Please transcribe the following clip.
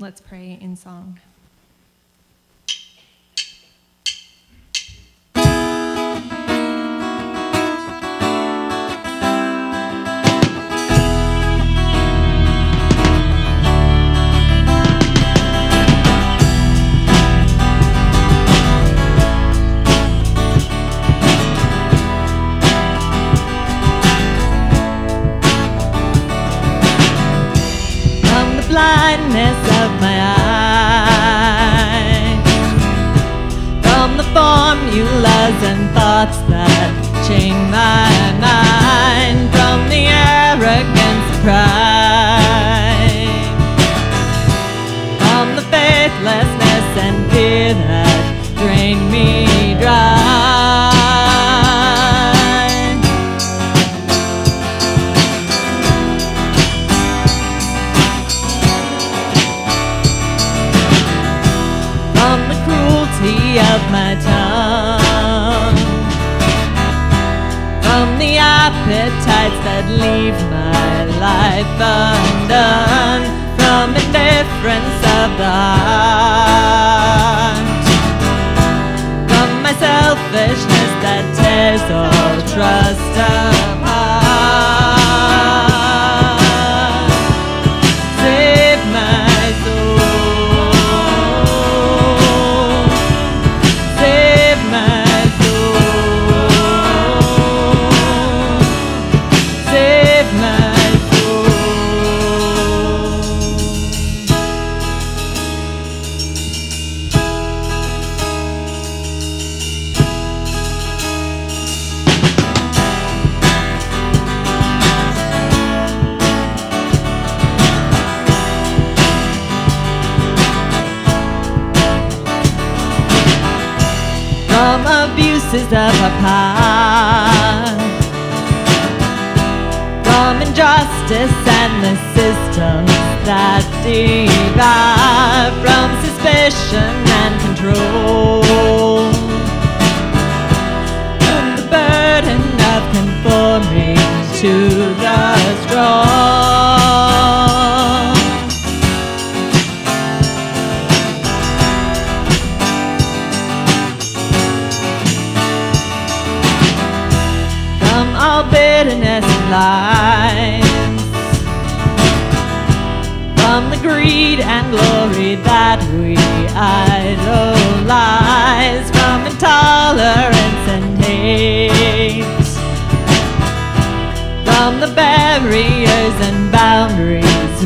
Let's pray in song. Of my eyes, from the formulas and thoughts that chain my mind, of my tongue, from the appetites that leave my life undone, from indifference of the heart, from my selfishness that tears all trust from abuses of our past, from injustice and the systems that divide, from suspicion and control, from the burden of conforming to from the greed and glory that we idolize, from intolerance and hate, from the barriers and boundaries